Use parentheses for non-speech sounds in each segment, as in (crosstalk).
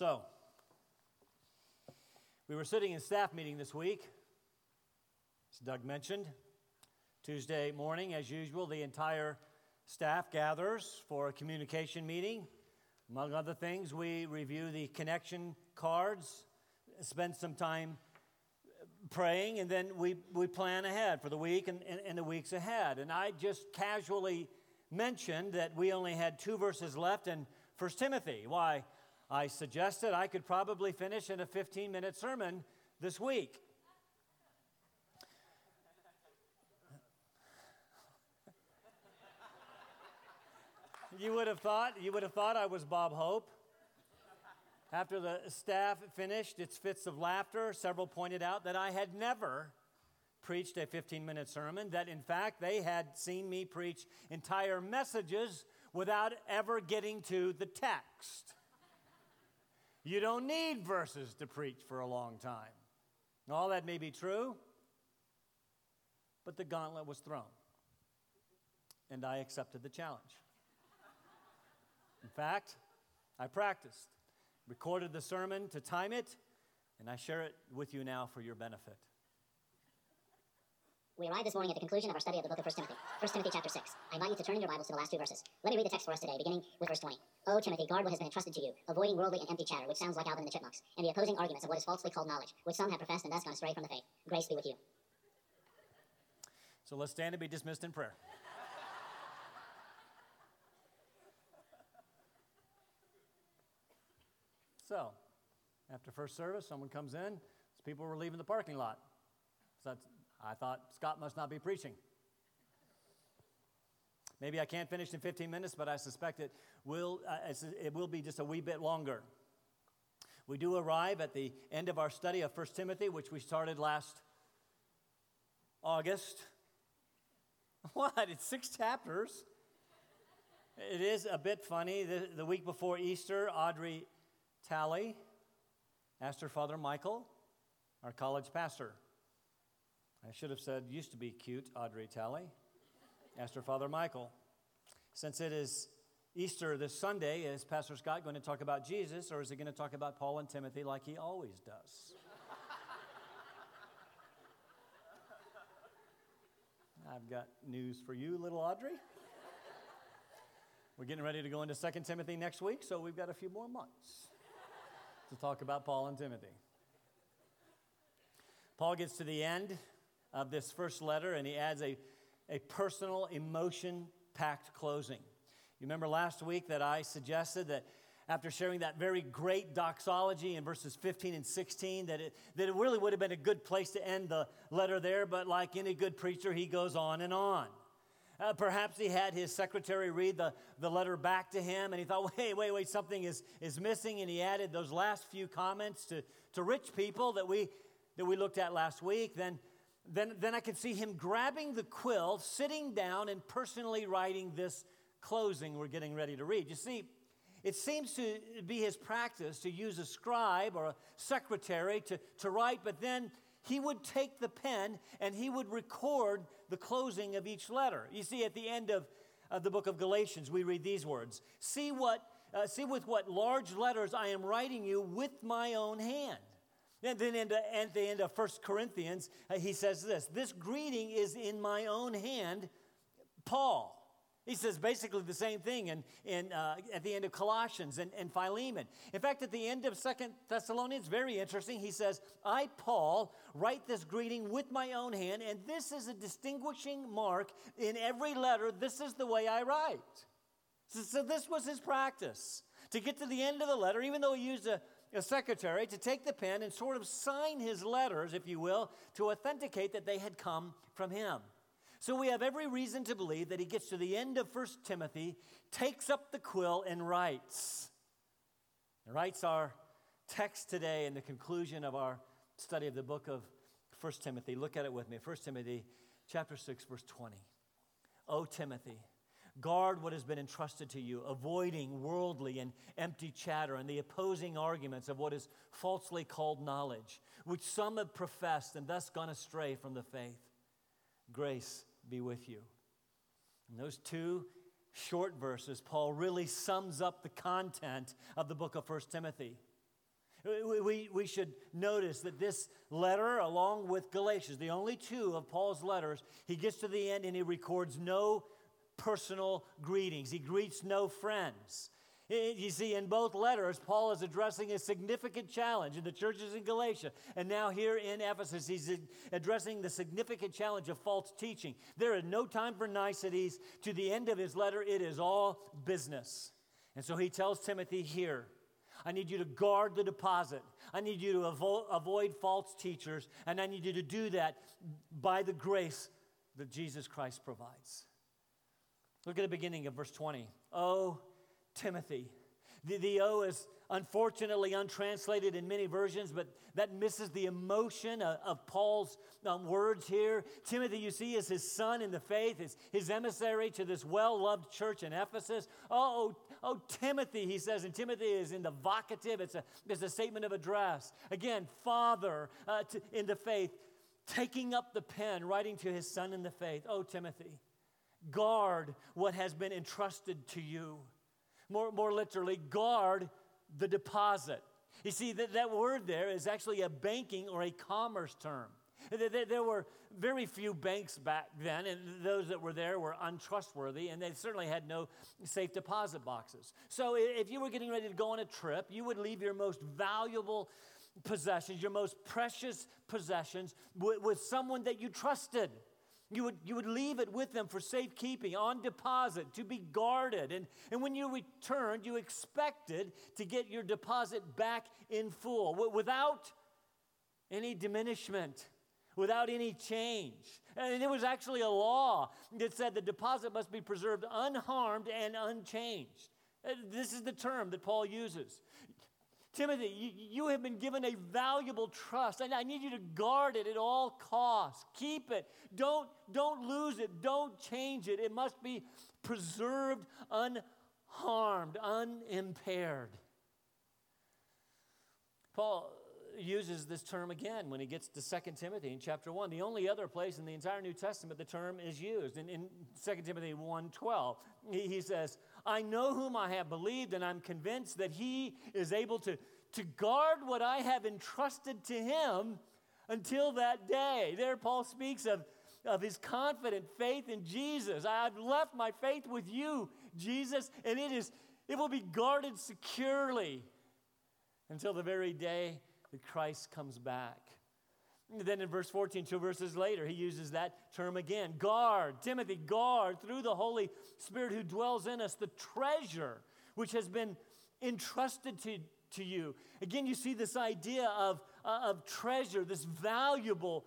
So, we were sitting in staff meeting this week, as Doug mentioned. Tuesday morning, as usual, the entire staff gathers for a communication meeting. Among other things, we review the connection cards, spend some time praying, and then we, we plan ahead for the week and, and, and the weeks ahead. And I just casually mentioned that we only had two verses left in 1 Timothy. Why? I suggested I could probably finish in a 15 minute sermon this week. you would have thought you would have thought I was Bob Hope. After the staff finished its fits of laughter, several pointed out that I had never preached a 15 minute sermon, that in fact they had seen me preach entire messages without ever getting to the text. You don't need verses to preach for a long time. All that may be true, but the gauntlet was thrown, and I accepted the challenge. In fact, I practiced recorded the sermon to time it, and I share it with you now for your benefit. We arrive this morning at the conclusion of our study of the book of 1 Timothy. 1 Timothy chapter 6. I invite you to turn in your Bibles to the last two verses. Let me read the text for us today, beginning with verse 20. O Timothy, guard what has been entrusted to you, avoiding worldly and empty chatter, which sounds like Alvin and the Chipmunks, and the opposing arguments of what is falsely called knowledge, which some have professed and thus gone astray from the faith. Grace be with you. So let's stand and be dismissed in prayer. (laughs) So, after first service, someone comes in. People were leaving the parking lot. So I thought Scott must not be preaching. Maybe I can't finish in 15 minutes, but I suspect it will, uh, it will be just a wee bit longer. We do arrive at the end of our study of 1 Timothy, which we started last August. (laughs) What? It's six chapters. It is a bit funny. The, the week before Easter, Audrey Tally asked her father Michael, our college pastor. I should have said, used to be cute, Audrey Tally. asked her father Michael. Since it is Easter this Sunday, is Pastor Scott going to talk about Jesus or is he going to talk about Paul and Timothy like he always does? (laughs) I've got news for you, little Audrey. We're getting ready to go into 2 Timothy next week, so we've got a few more months to talk about Paul and Timothy. Paul gets to the end of this first letter and he adds a, a personal, emotion packed closing. You remember last week that I suggested that after sharing that very great doxology in verses 15 and 16, that it, that it really would have been a good place to end the letter there, but like any good preacher, he goes on and on. Uh, perhaps he had his secretary read the, the letter back to him and he thought, (laughs) wait, wait, wait, something is, is missing. And he added those last few comments to, to rich people that we, that we looked at last week. Then, then, then I could see him grabbing the quill, sitting down, and personally writing this closing we're getting ready to read. You see, it seems to be his practice to use a scribe or a secretary to, to write, but then he would take the pen and he would record the closing of each letter. You see, at the end of, of the book of Galatians, we read these words See, what, uh, see with what large letters I am writing you with my own hand. And then at the end of 1 Corinthians, uh, he says this This greeting is in my own hand, Paul. He says basically the same thing in, in, uh, at the end of Colossians and, and Philemon. In fact, at the end of Second Thessalonians, very interesting, he says, I, Paul, write this greeting with my own hand, and this is a distinguishing mark in every letter. This is the way I write. So, so this was his practice. To get to the end of the letter, even though he used a, a secretary to take the pen and sort of sign his letters, if you will, to authenticate that they had come from him. So we have every reason to believe that he gets to the end of 1 Timothy, takes up the quill, and writes. He writes our text today in the conclusion of our study of the book of 1 Timothy. Look at it with me. 1 Timothy chapter 6, verse 20. O Timothy, guard what has been entrusted to you, avoiding worldly and empty chatter and the opposing arguments of what is falsely called knowledge, which some have professed and thus gone astray from the faith. Grace be with you. In those two short verses, Paul really sums up the content of the book of 1 Timothy. We, we, we should notice that this letter, along with Galatians, the only two of Paul's letters, he gets to the end and he records no personal greetings. He greets no friends. You see, in both letters, Paul is addressing a significant challenge in the churches in Galatia. And now, here in Ephesus, he's addressing the significant challenge of false teaching. There is no time for niceties. To the end of his letter, it is all business. And so he tells Timothy here I need you to guard the deposit. I need you to avo- avoid false teachers. And I need you to do that by the grace that Jesus Christ provides. Look at the beginning of verse 20. Oh, Timothy. The, the O is unfortunately untranslated in many versions, but that misses the emotion of, of Paul's um, words here. Timothy, you see, is his son in the faith, is his emissary to this well loved church in Ephesus. Oh, oh, oh, Timothy, he says, and Timothy is in the vocative, it's a, it's a statement of address. Again, father uh, in the faith, taking up the pen, writing to his son in the faith. Oh, Timothy, guard what has been entrusted to you more, more literally, guard the deposit. You see, that, that word there is actually a banking or a commerce term. There, were very few banks back then, and those that were there were untrustworthy, and they certainly had no safe deposit boxes. So, if you were getting ready to go on a trip, you would leave your most valuable possessions, your most precious possessions, with someone that you trusted. You would, you would leave it with them for safekeeping, on deposit, to be guarded. And, and when you returned, you expected to get your deposit back in full without any diminishment, without any change. And it was actually a law that said the deposit must be preserved unharmed and unchanged. Uh, this is the term that Paul uses. Timothy, you, you, have been given a valuable trust, and I need you to guard it at all costs. Keep it. Don't, don't lose it. Don't change it. It must be preserved unharmed, unimpaired. Paul uses this term again when he gets to 2 Timothy in chapter 1. The only other place in the entire New Testament the term is used. In, in 2 Timothy 1.12, he, he says, I know whom I have believed, and I'm convinced that he is able to, to guard what I have entrusted to him until that day. There, Paul speaks of, of his confident faith in Jesus. I've left my faith with you, Jesus, and it is it will be guarded securely until the very day that Christ comes back. Then in verse 14, two verses later, he uses that term again guard, Timothy, guard through the Holy Spirit who dwells in us the treasure which has been entrusted to, to you. Again, you see this idea of, uh, of treasure, this valuable,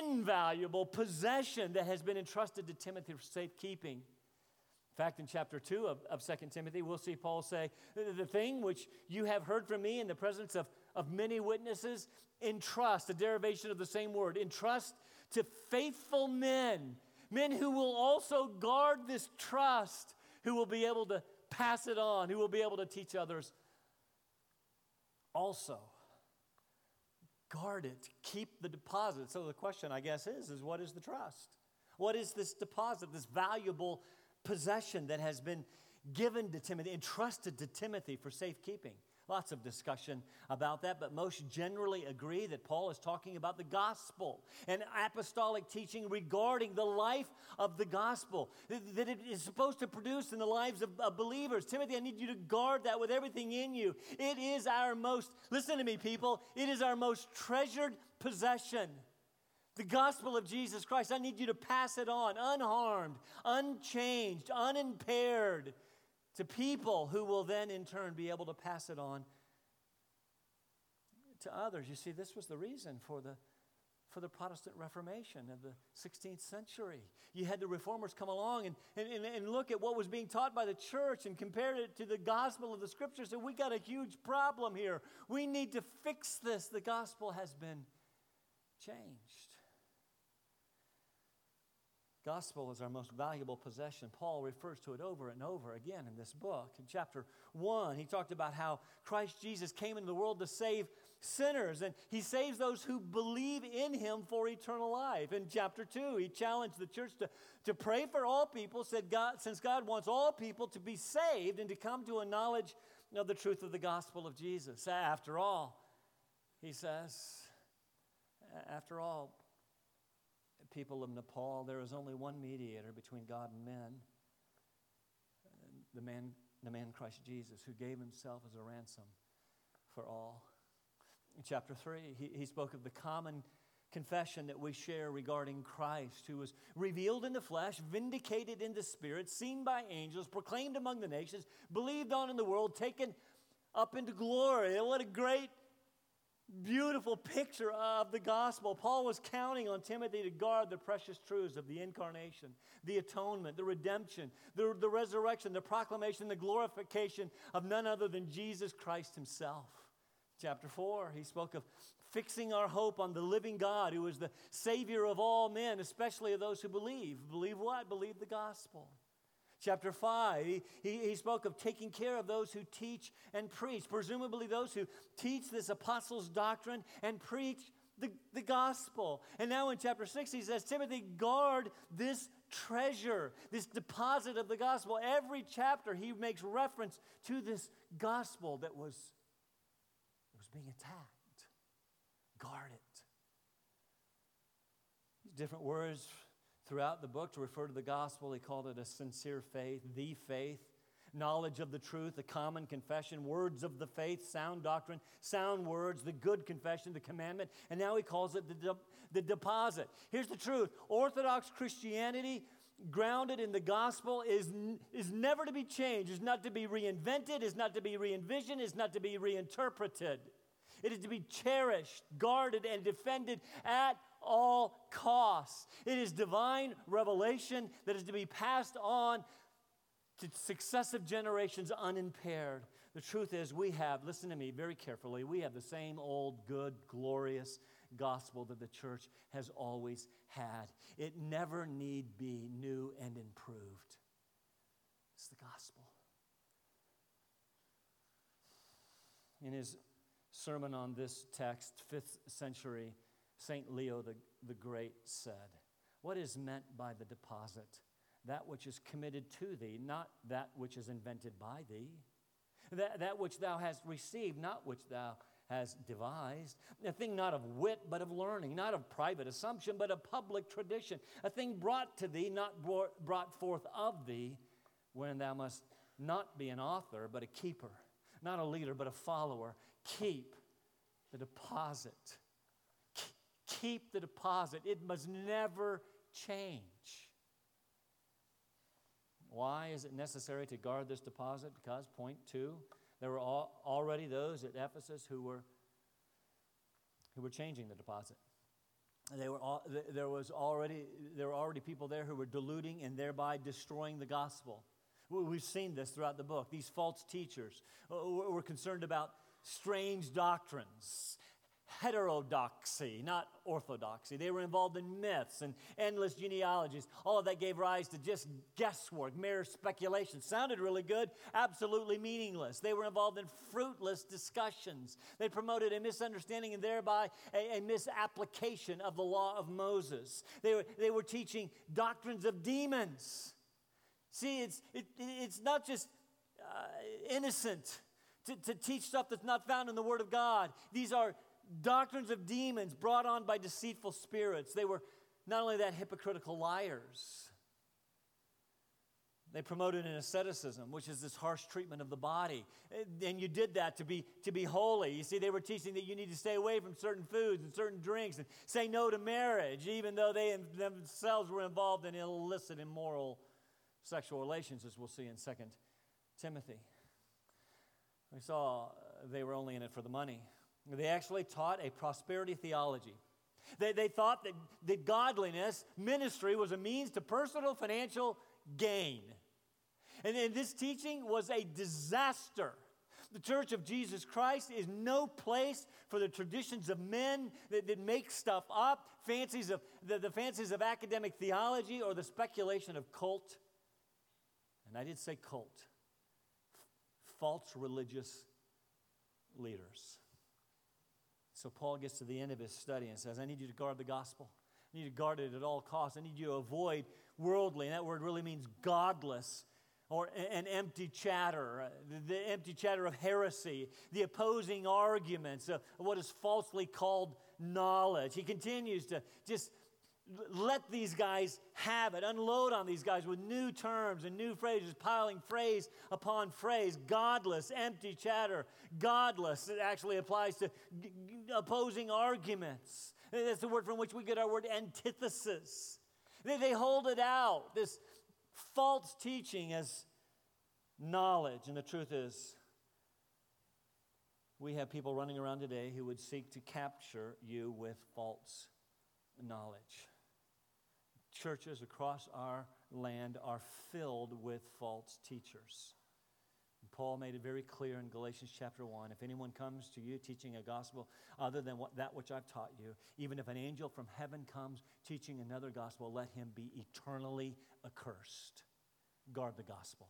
invaluable possession that has been entrusted to Timothy for safekeeping. In fact, in chapter 2 of, of 2 Timothy, we'll see Paul say, The thing which you have heard from me in the presence of, of many witnesses, entrust, a derivation of the same word, entrust to faithful men, men who will also guard this trust, who will be able to pass it on, who will be able to teach others also. Guard it, keep the deposit. So the question, I guess, is, is what is the trust? What is this deposit, this valuable possession that has been given to Timothy, entrusted to Timothy for safekeeping? Lots of discussion about that, but most generally agree that Paul is talking about the gospel and apostolic teaching regarding the life of the gospel that it is supposed to produce in the lives of, believers. Timothy, I need you to guard that with everything in you. It is our most, listen to me, people, it is our most treasured possession. The gospel of Jesus Christ, I need you to pass it on unharmed, unchanged, unimpaired to people who will then in turn be able to pass it on to others. You see, this was the reason for the for the Protestant Reformation of the 16th century. You had the reformers come along and, and, and, look at what was being taught by the church and compare it to the gospel of the scriptures. And we got a huge problem here. We need to fix this. The gospel has been changed. Gospel is our most valuable possession. Paul refers to it over and over again in this book. In chapter 1, he talked about how Christ Jesus came into the world to save sinners, and he saves those who believe in him for eternal life. In chapter 2, he challenged the church to, to pray for all people, said God, since God wants all people to be saved and to come to a knowledge of the truth of the gospel of Jesus. After all, he says, after all, people of Nepal, there is only one mediator between God and men, the man, the man Christ Jesus, who gave himself as a ransom for all. In chapter 3, he, he spoke of the common confession that we share regarding Christ, who was revealed in the flesh, vindicated in the spirit, seen by angels, proclaimed among the nations, believed on in the world, taken up into glory. What a great, beautiful picture of the gospel. Paul was counting on Timothy to guard the precious truths of the incarnation, the atonement, the redemption, the, the resurrection, the proclamation, the glorification of none other than Jesus Christ himself. Chapter 4, he spoke of fixing our hope on the living God who is the Savior of all men, especially of those who believe. Believe what? Believe the gospel. Chapter 5, he, he, spoke of taking care of those who teach and preach, presumably those who teach this apostles' doctrine and preach the, the gospel. And now in chapter 6, he says, Timothy, guard this treasure, this deposit of the gospel. Every chapter, he makes reference to this gospel that was, was being attacked guard it. Different words throughout the book to refer to the gospel. He called it a sincere faith, the faith, knowledge of the truth, the common confession, words of the faith, sound doctrine, sound words, the good confession, the commandment, and now he calls it the, de- the deposit. Here's the truth Orthodox Christianity grounded in the gospel is, is never to be changed, is not to be reinvented, is not to be re envisioned, is not to be reinterpreted. It is to be cherished, guarded, and defended at all costs. It is divine revelation that is to be passed on to successive generations unimpaired. The truth is, we have, listen to me very carefully, we have the same old, good, glorious gospel that the church has always had. It never need be new and improved. It's the gospel. In his sermon on this text, fifth century, St. Leo the, the Great said, What is meant by the deposit? That which is committed to thee, not that which is invented by thee. That, that which thou hast received, not which thou hast devised. A thing not of wit, but of learning, not of private assumption, but of public tradition. A thing brought to thee, not brought, brought forth of thee, when thou must not be an author, but a keeper, not a leader, but a follower, keep the deposit. Keep the deposit. It must never change. Why is it necessary to guard this deposit? Because, point two, there were already those at Ephesus who were, who were changing the deposit. They were all, there, was already, there were already people there who were diluting and thereby destroying the gospel. We've seen this throughout the book. These false teachers uh, were concerned about strange doctrines, heterodoxy, not orthodoxy. They were involved in myths and endless genealogies. All of that gave rise to just guesswork, mere speculation. Sounded really good, absolutely meaningless. They were involved in fruitless discussions. They promoted a misunderstanding and thereby a, a misapplication of the law of Moses. They were, they were teaching doctrines of demons. See, it's, it, it's not just uh, innocent to, to teach stuff that's not found in the Word of God. These are doctrines of demons brought on by deceitful spirits. They were not only that hypocritical liars, they promoted an asceticism, which is this harsh treatment of the body. And you did that to be, to be holy. You see, they were teaching that you need to stay away from certain foods and certain drinks and say no to marriage, even though they themselves were involved in illicit, immoral sexual relations, as we'll see in 2 Timothy. We saw uh, they were only in it for the money. They actually taught a prosperity theology. They, they thought that, that godliness, ministry, was a means to personal financial gain. And, and this teaching was a disaster. The Church of Jesus Christ is no place for the traditions of men that, that make stuff up, fancies of the, the fancies of academic theology, or the speculation of cult. And I did say cult false religious leaders. So Paul gets to the end of his study and says, I need you to guard the gospel. I need to guard it at all costs. I need you to avoid worldly, and that word really means godless or an empty chatter, uh, the empty chatter of heresy, the opposing arguments of what is falsely called knowledge. He continues to just let these guys have it, unload on these guys with new terms and new phrases, piling phrase upon phrase, godless, empty chatter, godless. It actually applies to g- opposing arguments. That's the word from which we get our word antithesis. They, they hold it out, this false teaching as knowledge. And the truth is, we have people running around today who would seek to capture you with false knowledge. Churches across our land are filled with false teachers. Paul made it very clear in Galatians chapter 1 if anyone comes to you teaching a gospel other than what, that which I've taught you, even if an angel from heaven comes teaching another gospel, let him be eternally accursed. Guard the gospel.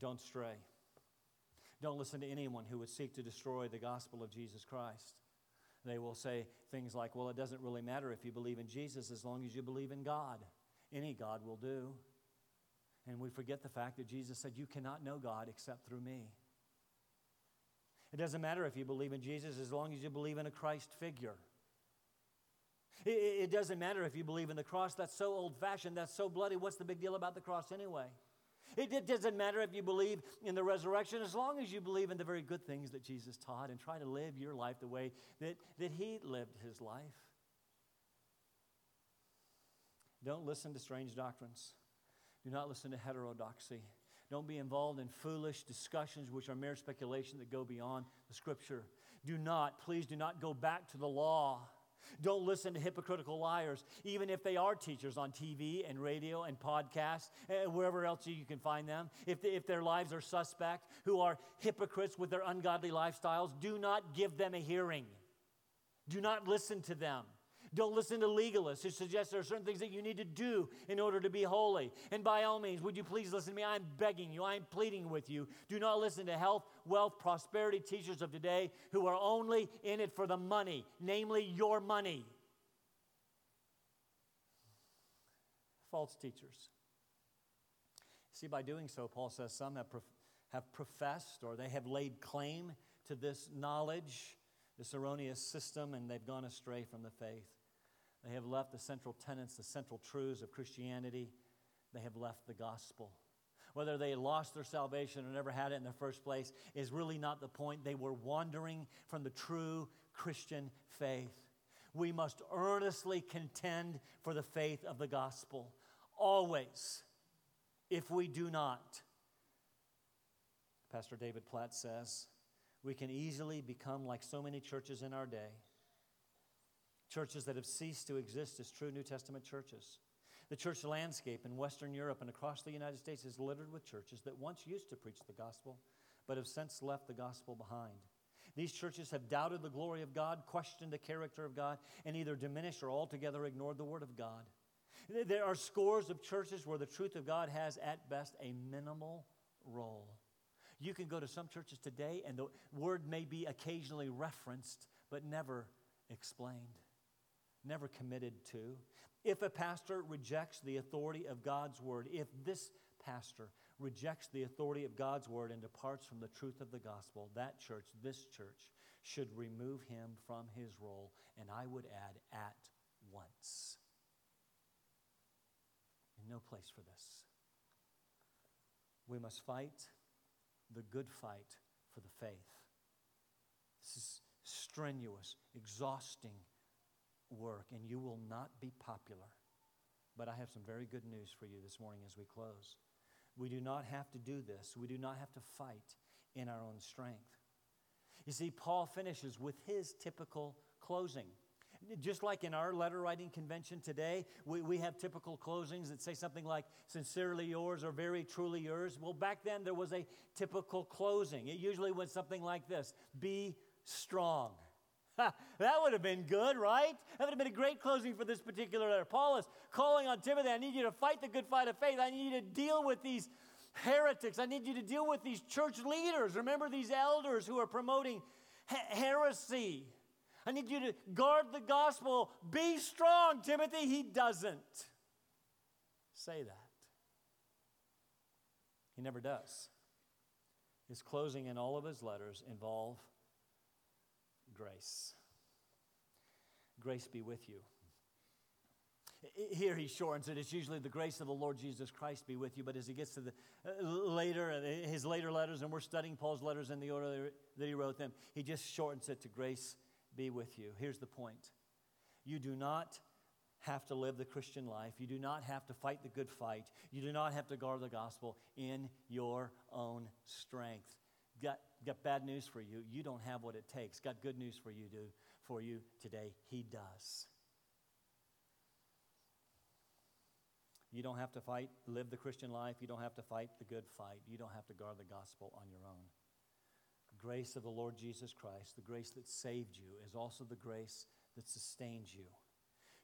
Don't stray. Don't listen to anyone who would seek to destroy the gospel of Jesus Christ. They will say things like, well, it doesn't really matter if you believe in Jesus as long as you believe in God. Any God will do. And we forget the fact that Jesus said, You cannot know God except through me. It doesn't matter if you believe in Jesus as long as you believe in a Christ figure. It, doesn't matter if you believe in the cross. That's so old fashioned. That's so bloody. What's the big deal about the cross anyway? It, doesn't matter if you believe in the resurrection, as long as you believe in the very good things that Jesus taught and try to live your life the way that, that He lived His life. Don't listen to strange doctrines. Do not listen to heterodoxy. Don't be involved in foolish discussions which are mere speculation that go beyond the scripture. Do not, please do not go back to the law. Don't listen to hypocritical liars, even if they are teachers on TV and radio and podcasts, and wherever else you can find them. If, they, if their lives are suspect, who are hypocrites with their ungodly lifestyles, do not give them a hearing. Do not listen to them. Don't listen to legalists who suggest there are certain things that you need to do in order to be holy. And by all means, would you please listen to me? I'm begging you, I'm pleading with you. Do not listen to health, wealth, prosperity teachers of today who are only in it for the money, namely your money. False teachers. See, by doing so, Paul says some have, prof- have professed or they have laid claim to this knowledge, this erroneous system, and they've gone astray from the faith. They have left the central tenets, the central truths of Christianity. They have left the gospel. Whether they lost their salvation or never had it in the first place is really not the point. They were wandering from the true Christian faith. We must earnestly contend for the faith of the gospel, always. If we do not, Pastor David Platt says, we can easily become like so many churches in our day churches that have ceased to exist as true New Testament churches. The church landscape in Western Europe and across the United States is littered with churches that once used to preach the gospel, but have since left the gospel behind. These churches have doubted the glory of God, questioned the character of God, and either diminished or altogether ignored the word of God. There are scores of churches where the truth of God has, at best, a minimal role. You can go to some churches today, and the word may be occasionally referenced, but never explained never committed to. If a pastor rejects the authority of God's word, if this pastor rejects the authority of God's word and departs from the truth of the gospel, that church, this church, should remove him from his role, and I would add, at once. no place for this. We must fight the good fight for the faith. This is strenuous, exhausting work, and you will not be popular. But I have some very good news for you this morning as we close. We do not have to do this, we do not have to fight in our own strength. You see, Paul finishes with his typical closing. Just like in our letter writing convention today, we, we have typical closings that say something like, sincerely yours or very truly yours. Well, back then there was a typical closing. It usually went something like this Be strong (laughs) that would have been good, right? That would have been a great closing for this particular letter. Paul is calling on Timothy I need you to fight the good fight of faith. I need you to deal with these heretics. I need you to deal with these church leaders. Remember these elders who are promoting heresy. I need you to guard the gospel. Be strong, Timothy. He doesn't say that. He never does. His closing in all of his letters involve grace. Grace be with you. Here he shortens it. It's usually the grace of the Lord Jesus Christ be with you. But as he gets to the uh, later, uh, his later letters, and we're studying Paul's letters in the order that he wrote them, he just shortens it to grace be with you. Here's the point you do not have to live the Christian life. You do not have to fight the good fight. You do not have to guard the gospel in your own strength. Got bad news for you. You don't have what it takes. Got good news for you, do, for you today. He does. You don't have to fight, live the Christian life. You don't have to fight the good fight. You don't have to guard the gospel on your own. The grace of the Lord Jesus Christ, the grace that saved you, is also the grace that sustains you.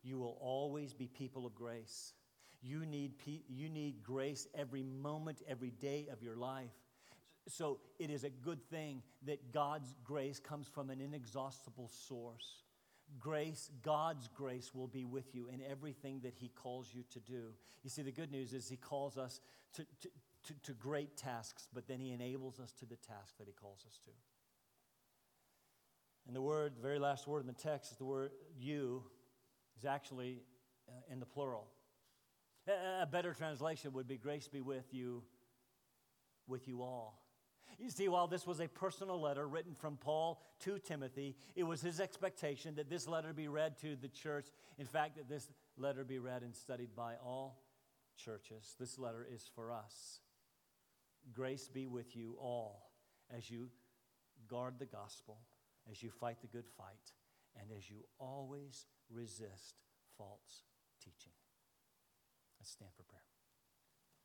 You will always be people of grace. You need, you need grace every moment, every day of your life. So it is a good thing that God's grace comes from an inexhaustible source grace, God's grace, will be with you in everything that He calls you to do. You see, the good news is He calls us to, to, to, to great tasks, but then He enables us to the task that He calls us to. And the word, the very last word in the text is the word you, is actually uh, in the plural. A better translation would be grace be with you, with you all. You see, while this was a personal letter written from Paul to Timothy, it was his expectation that this letter be read to the church. In fact, that this letter be read and studied by all churches. This letter is for us. Grace be with you all as you guard the gospel, as you fight the good fight, and as you always resist false teaching. Let's stand for prayer.